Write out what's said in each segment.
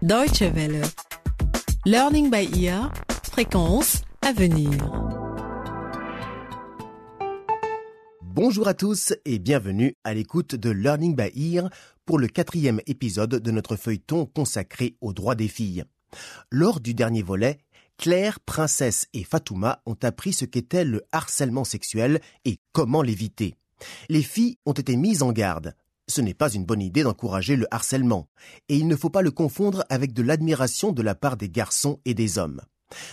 Deutsche Welle. Learning by ear. Fréquence à venir. Bonjour à tous et bienvenue à l'écoute de Learning by Ear pour le quatrième épisode de notre feuilleton consacré aux droits des filles. Lors du dernier volet, Claire, Princesse et Fatouma ont appris ce qu'était le harcèlement sexuel et comment l'éviter. Les filles ont été mises en garde. Ce n'est pas une bonne idée d'encourager le harcèlement, et il ne faut pas le confondre avec de l'admiration de la part des garçons et des hommes.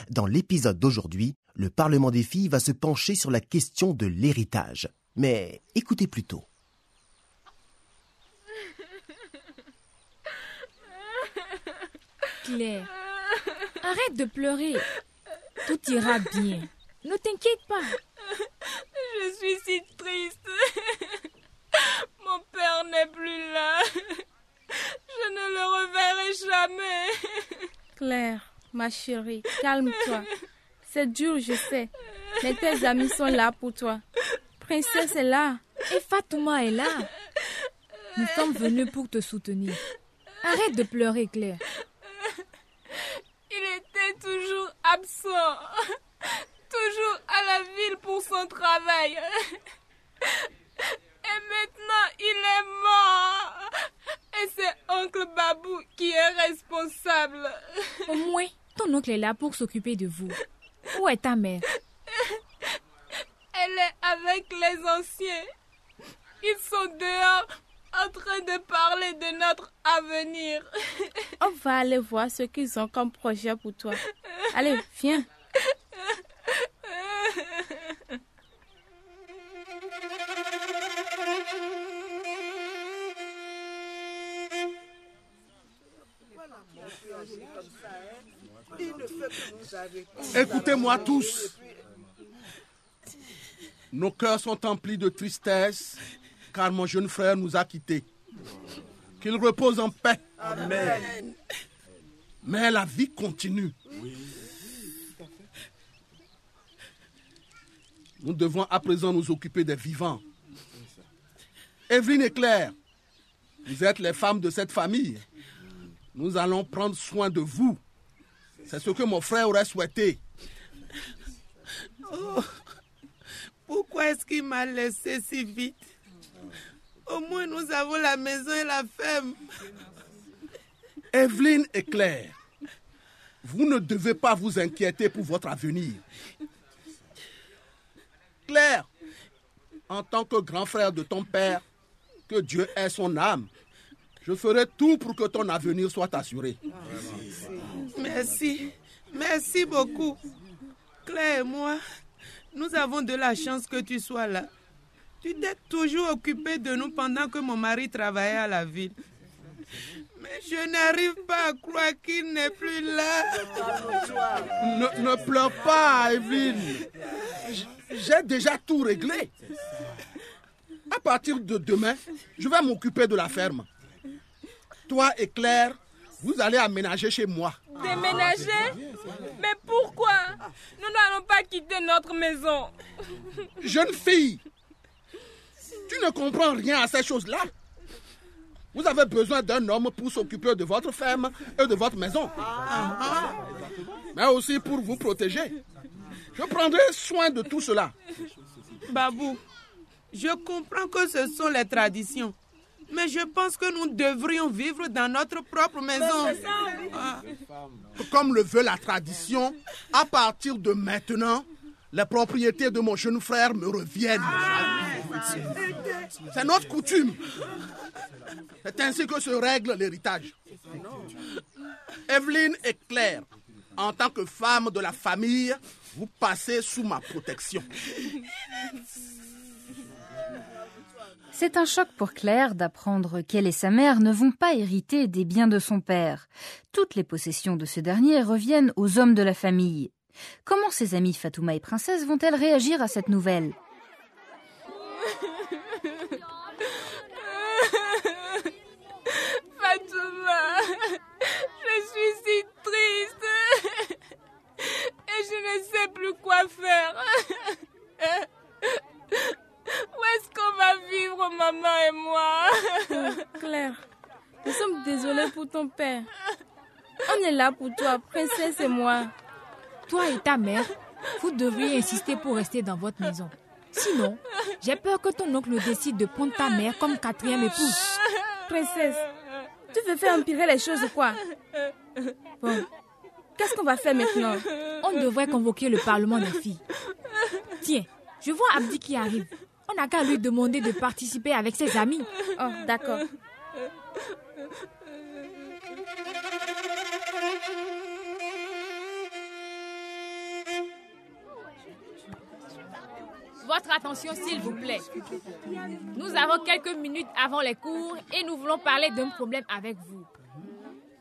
Dans l'épisode d'aujourd'hui, le Parlement des filles va se pencher sur la question de l'héritage. Mais écoutez plutôt. Claire, arrête de pleurer. Tout ira bien. Ne t'inquiète pas. Je suis si triste. Mon père n'est plus là. Je ne le reverrai jamais. Claire, ma chérie, calme-toi. C'est dur, je sais. Mais tes amis sont là pour toi. Princesse est là. Et Fatouma est là. Nous sommes venus pour te soutenir. Arrête de pleurer, Claire. Il était toujours absent. Toujours à la ville pour son travail. Et maintenant, il est mort. C'est oncle Babou qui est responsable. Au moins, ton oncle est là pour s'occuper de vous. Où est ta mère? Elle est avec les anciens. Ils sont dehors en train de parler de notre avenir. On va aller voir ce qu'ils ont comme projet pour toi. Allez, viens. Écoutez-moi tous. Nos cœurs sont emplis de tristesse car mon jeune frère nous a quittés. Qu'il repose en paix. Amen. Mais la vie continue. Nous devons à présent nous occuper des vivants. Evelyne et Claire, vous êtes les femmes de cette famille. Nous allons prendre soin de vous. C'est ce que mon frère aurait souhaité. Oh, pourquoi est-ce qu'il m'a laissé si vite? Au moins nous avons la maison et la ferme. Evelyne et Claire, vous ne devez pas vous inquiéter pour votre avenir. Claire, en tant que grand frère de ton père, que Dieu ait son âme, je ferai tout pour que ton avenir soit assuré. Merci. Merci beaucoup. Claire et moi, nous avons de la chance que tu sois là. Tu t'es toujours occupé de nous pendant que mon mari travaillait à la ville. Mais je n'arrive pas à croire qu'il n'est plus là. Ne, ne pleure pas, Evelyne. J'ai déjà tout réglé. À partir de demain, je vais m'occuper de la ferme. Toi et Claire, vous allez aménager chez moi. Déménager Mais pourquoi Nous n'allons pas quitter notre maison. Jeune fille, tu ne comprends rien à ces choses-là. Vous avez besoin d'un homme pour s'occuper de votre ferme et de votre maison. Mais aussi pour vous protéger. Je prendrai soin de tout cela. Babou, je comprends que ce sont les traditions. Mais je pense que nous devrions vivre dans notre propre maison. Ah. Comme le veut la tradition, à partir de maintenant, les propriétés de mon jeune frère me reviennent. C'est notre coutume. C'est ainsi que se règle l'héritage. Evelyne et Claire, en tant que femme de la famille, vous passez sous ma protection. C'est un choc pour Claire d'apprendre qu'elle et sa mère ne vont pas hériter des biens de son père. Toutes les possessions de ce dernier reviennent aux hommes de la famille. Comment ses amies Fatouma et Princesse vont-elles réagir à cette nouvelle Fatouma, je suis si triste. Et je ne sais plus quoi faire. Où est-ce qu'on va vivre, maman et moi Claire, nous sommes désolés pour ton père. On est là pour toi, princesse et moi. Toi et ta mère, vous devriez insister pour rester dans votre maison. Sinon, j'ai peur que ton oncle décide de prendre ta mère comme quatrième épouse. Princesse, tu veux faire empirer les choses ou quoi? Bon, qu'est-ce qu'on va faire maintenant? On devrait convoquer le Parlement des filles. Tiens, je vois Abdi qui arrive. On n'a qu'à lui demander de participer avec ses amis. Oh, d'accord. Votre attention, s'il vous plaît. Nous avons quelques minutes avant les cours et nous voulons parler d'un problème avec vous.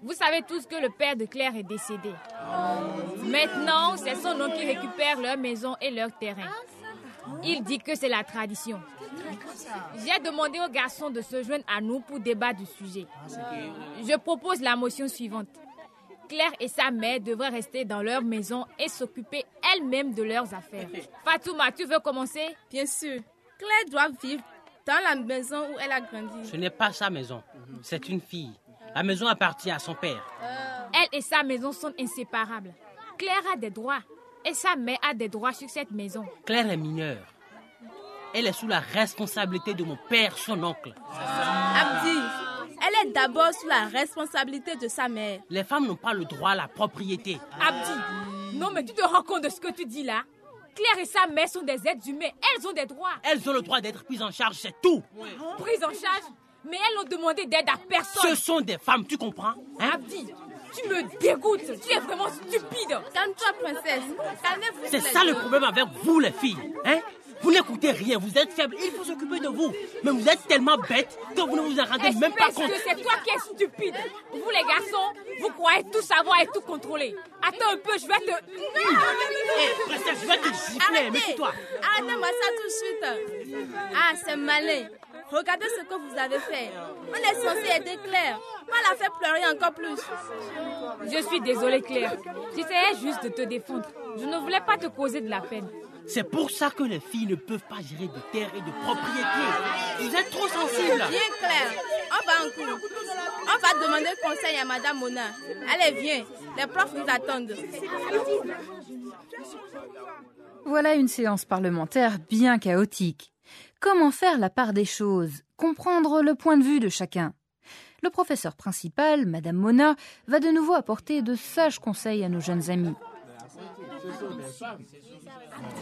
Vous savez tous que le père de Claire est décédé. Maintenant, c'est son nom qui récupère leur maison et leur terrain. Il dit que c'est la tradition. J'ai demandé aux garçons de se joindre à nous pour débattre du sujet. Je propose la motion suivante. Claire et sa mère devraient rester dans leur maison et s'occuper elles-mêmes de leurs affaires. Fatouma, tu veux commencer? Bien sûr. Claire doit vivre dans la maison où elle a grandi. Ce n'est pas sa maison, c'est une fille. La maison appartient à son père. Elle et sa maison sont inséparables. Claire a des droits et sa mère a des droits sur cette maison. Claire est mineure. Elle est sous la responsabilité de mon père, son oncle. Elle est d'abord sous la responsabilité de sa mère. Les femmes n'ont pas le droit à la propriété. Abdi, non mais tu te rends compte de ce que tu dis là? Claire et sa mère sont des êtres humains. Elles ont des droits. Elles ont le droit d'être prises en charge, c'est tout. Prises en charge? Mais elles n'ont demandé d'aide à personne. Ce sont des femmes, tu comprends? Hein? Abdi, tu me dégoûtes. Tu es vraiment stupide. Calme-toi, princesse. Calmez-vous. C'est ça le problème avec vous, les filles. Hein? Vous n'écoutez rien, vous êtes faibles, il faut s'occuper de vous. Mais vous êtes tellement bêtes que vous ne vous en rendez même pas compte. que c'est toi qui es stupide. Vous les garçons, vous croyez tout savoir et tout contrôler. Attends un peu, je vais te... Hé, princesse, je vais te gifler, méfie-toi. Arrêtez-moi ça tout de suite. Ah, c'est malin. Regardez ce que vous avez fait. On est censé aider Claire. On l'a fait pleurer encore plus. Je suis désolée, Claire. J'essayais juste de te défendre. Je ne voulais pas te causer de la peine. C'est pour ça que les filles ne peuvent pas gérer de terre et de propriété. Vous êtes trop sensibles. Viens, Claire. On va en cours. On va demander conseil à Madame Mona. Allez, viens. Les profs nous attendent. Voilà une séance parlementaire bien chaotique. Comment faire la part des choses? Comprendre le point de vue de chacun Le professeur principal, Madame Mona, va de nouveau apporter de sages conseils à nos jeunes amis.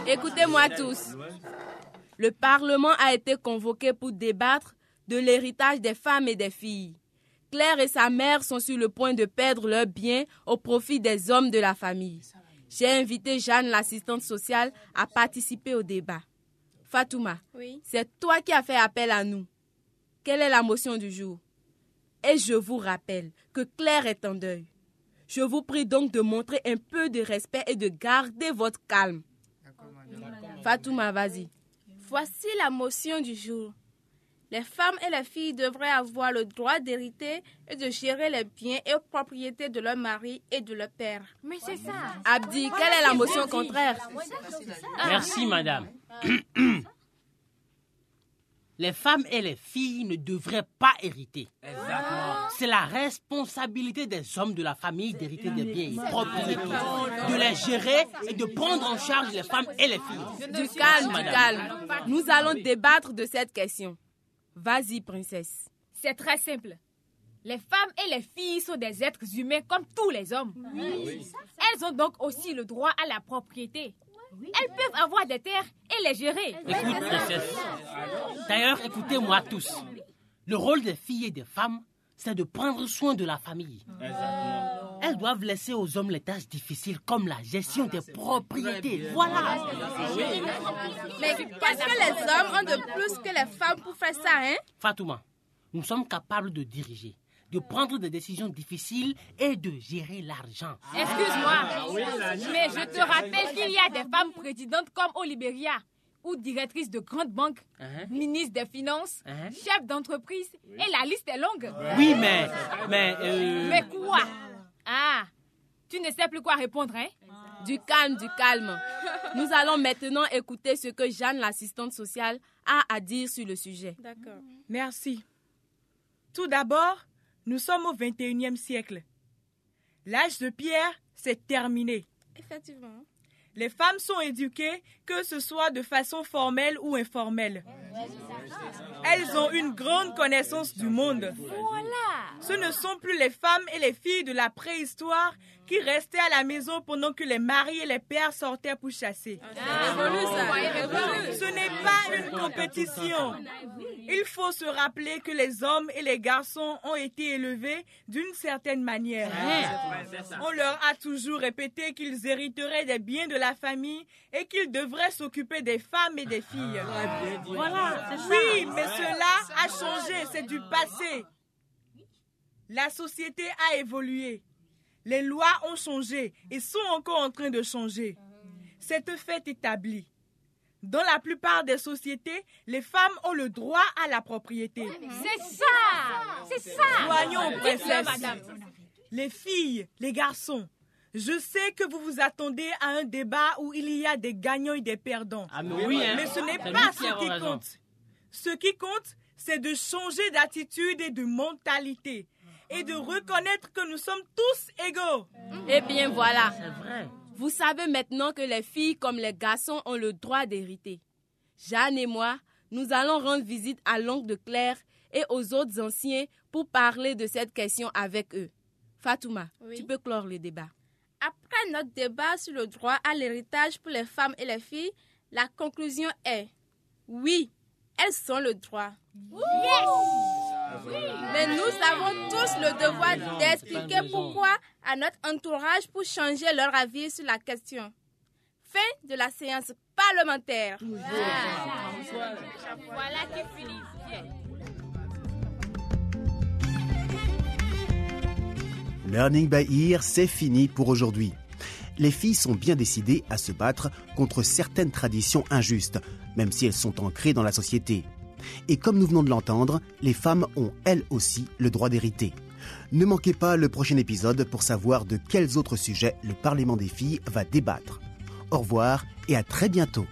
Écoutez-moi tous. Le Parlement a été convoqué pour débattre de l'héritage des femmes et des filles. Claire et sa mère sont sur le point de perdre leurs biens au profit des hommes de la famille. J'ai invité Jeanne, l'assistante sociale, à participer au débat. Fatouma, c'est toi qui as fait appel à nous. Quelle est la motion du jour? Et je vous rappelle que Claire est en deuil. Je vous prie donc de montrer un peu de respect et de garder votre calme. Fatouma, vas-y. Voici la motion du jour. Les femmes et les filles devraient avoir le droit d'hériter et de gérer les biens et propriétés de leur mari et de leur père. Mais c'est ça. Abdi, quelle est la motion contraire? Merci, madame. Les femmes et les filles ne devraient pas hériter. C'est la responsabilité des hommes de la famille d'hériter des biens et propriétés, de les gérer et de prendre en charge les femmes et les filles. Du calme, du madame. calme. Nous allons débattre de cette question. Vas-y, princesse. C'est très simple. Les femmes et les filles sont des êtres humains comme tous les hommes. Elles ont donc aussi le droit à la propriété. Elles peuvent avoir des terres et les gérer. Écoute, princesse. D'ailleurs, écoutez-moi tous. Le rôle des filles et des femmes, c'est de prendre soin de la famille. Elles doivent laisser aux hommes les tâches difficiles comme la gestion des propriétés. Voilà. Mais qu'est-ce que les hommes ont de plus que les femmes pour faire ça, hein? Fatouma, nous sommes capables de diriger, de prendre des décisions difficiles et de gérer l'argent. Excuse-moi, mais je te rappelle qu'il y a des femmes présidentes comme au Libéria, ou directrices de grandes banques, Hein? ministres des Finances, Hein? chefs d'entreprise, et la liste est longue. Oui, mais... Mais... euh, Mais quoi? Ah, tu ne sais plus quoi répondre, hein? Du calme, du calme. Nous allons maintenant écouter ce que Jeanne, l'assistante sociale, a à dire sur le sujet. D'accord. Merci. Tout d'abord, nous sommes au 21e siècle. L'âge de pierre, c'est terminé. Effectivement. Les femmes sont éduquées, que ce soit de façon formelle ou informelle. Elles ont une grande connaissance du monde. Ce ne sont plus les femmes et les filles de la préhistoire qui restaient à la maison pendant que les maris et les pères sortaient pour chasser. Ce n'est pas une compétition. Il faut se rappeler que les hommes et les garçons ont été élevés d'une certaine manière. On leur a toujours répété qu'ils hériteraient des biens de la famille et qu'ils devraient s'occuper des femmes et des filles. Oui, mais cela a changé, c'est du passé. La société a évolué. Les lois ont changé et sont encore en train de changer. C'est un fait établi. Dans la plupart des sociétés, les femmes ont le droit à la propriété. C'est ça C'est ça Soignons, princesse. Les filles, les garçons, je sais que vous vous attendez à un débat où il y a des gagnants et des perdants. Ah, mais oui, hein. Mais ce n'est C'est pas ce qui raison. compte. Ce qui compte, c'est de changer d'attitude et de mentalité et de reconnaître que nous sommes tous égaux. Eh bien voilà. C'est vrai. Vous savez maintenant que les filles comme les garçons ont le droit d'hériter. Jeanne et moi, nous allons rendre visite à l'oncle de Claire et aux autres anciens pour parler de cette question avec eux. Fatouma, Oui. tu peux clore le débat. Après notre débat sur le droit à l'héritage pour les femmes et les filles, la conclusion est oui, elles ont le droit. Mais nous avons tous le devoir d'expliquer pourquoi à notre entourage pour changer leur avis sur la question. Fin de la séance parlementaire. Voilà qui finit. Learning by Ear, c'est fini pour aujourd'hui. Les filles sont bien décidées à se battre contre certaines traditions injustes, même si elles sont ancrées dans la société. Et comme nous venons de l'entendre, les femmes ont elles aussi le droit d'hériter. Ne manquez pas le prochain épisode pour savoir de quels autres sujets le Parlement des filles va débattre. Au revoir et à très bientôt.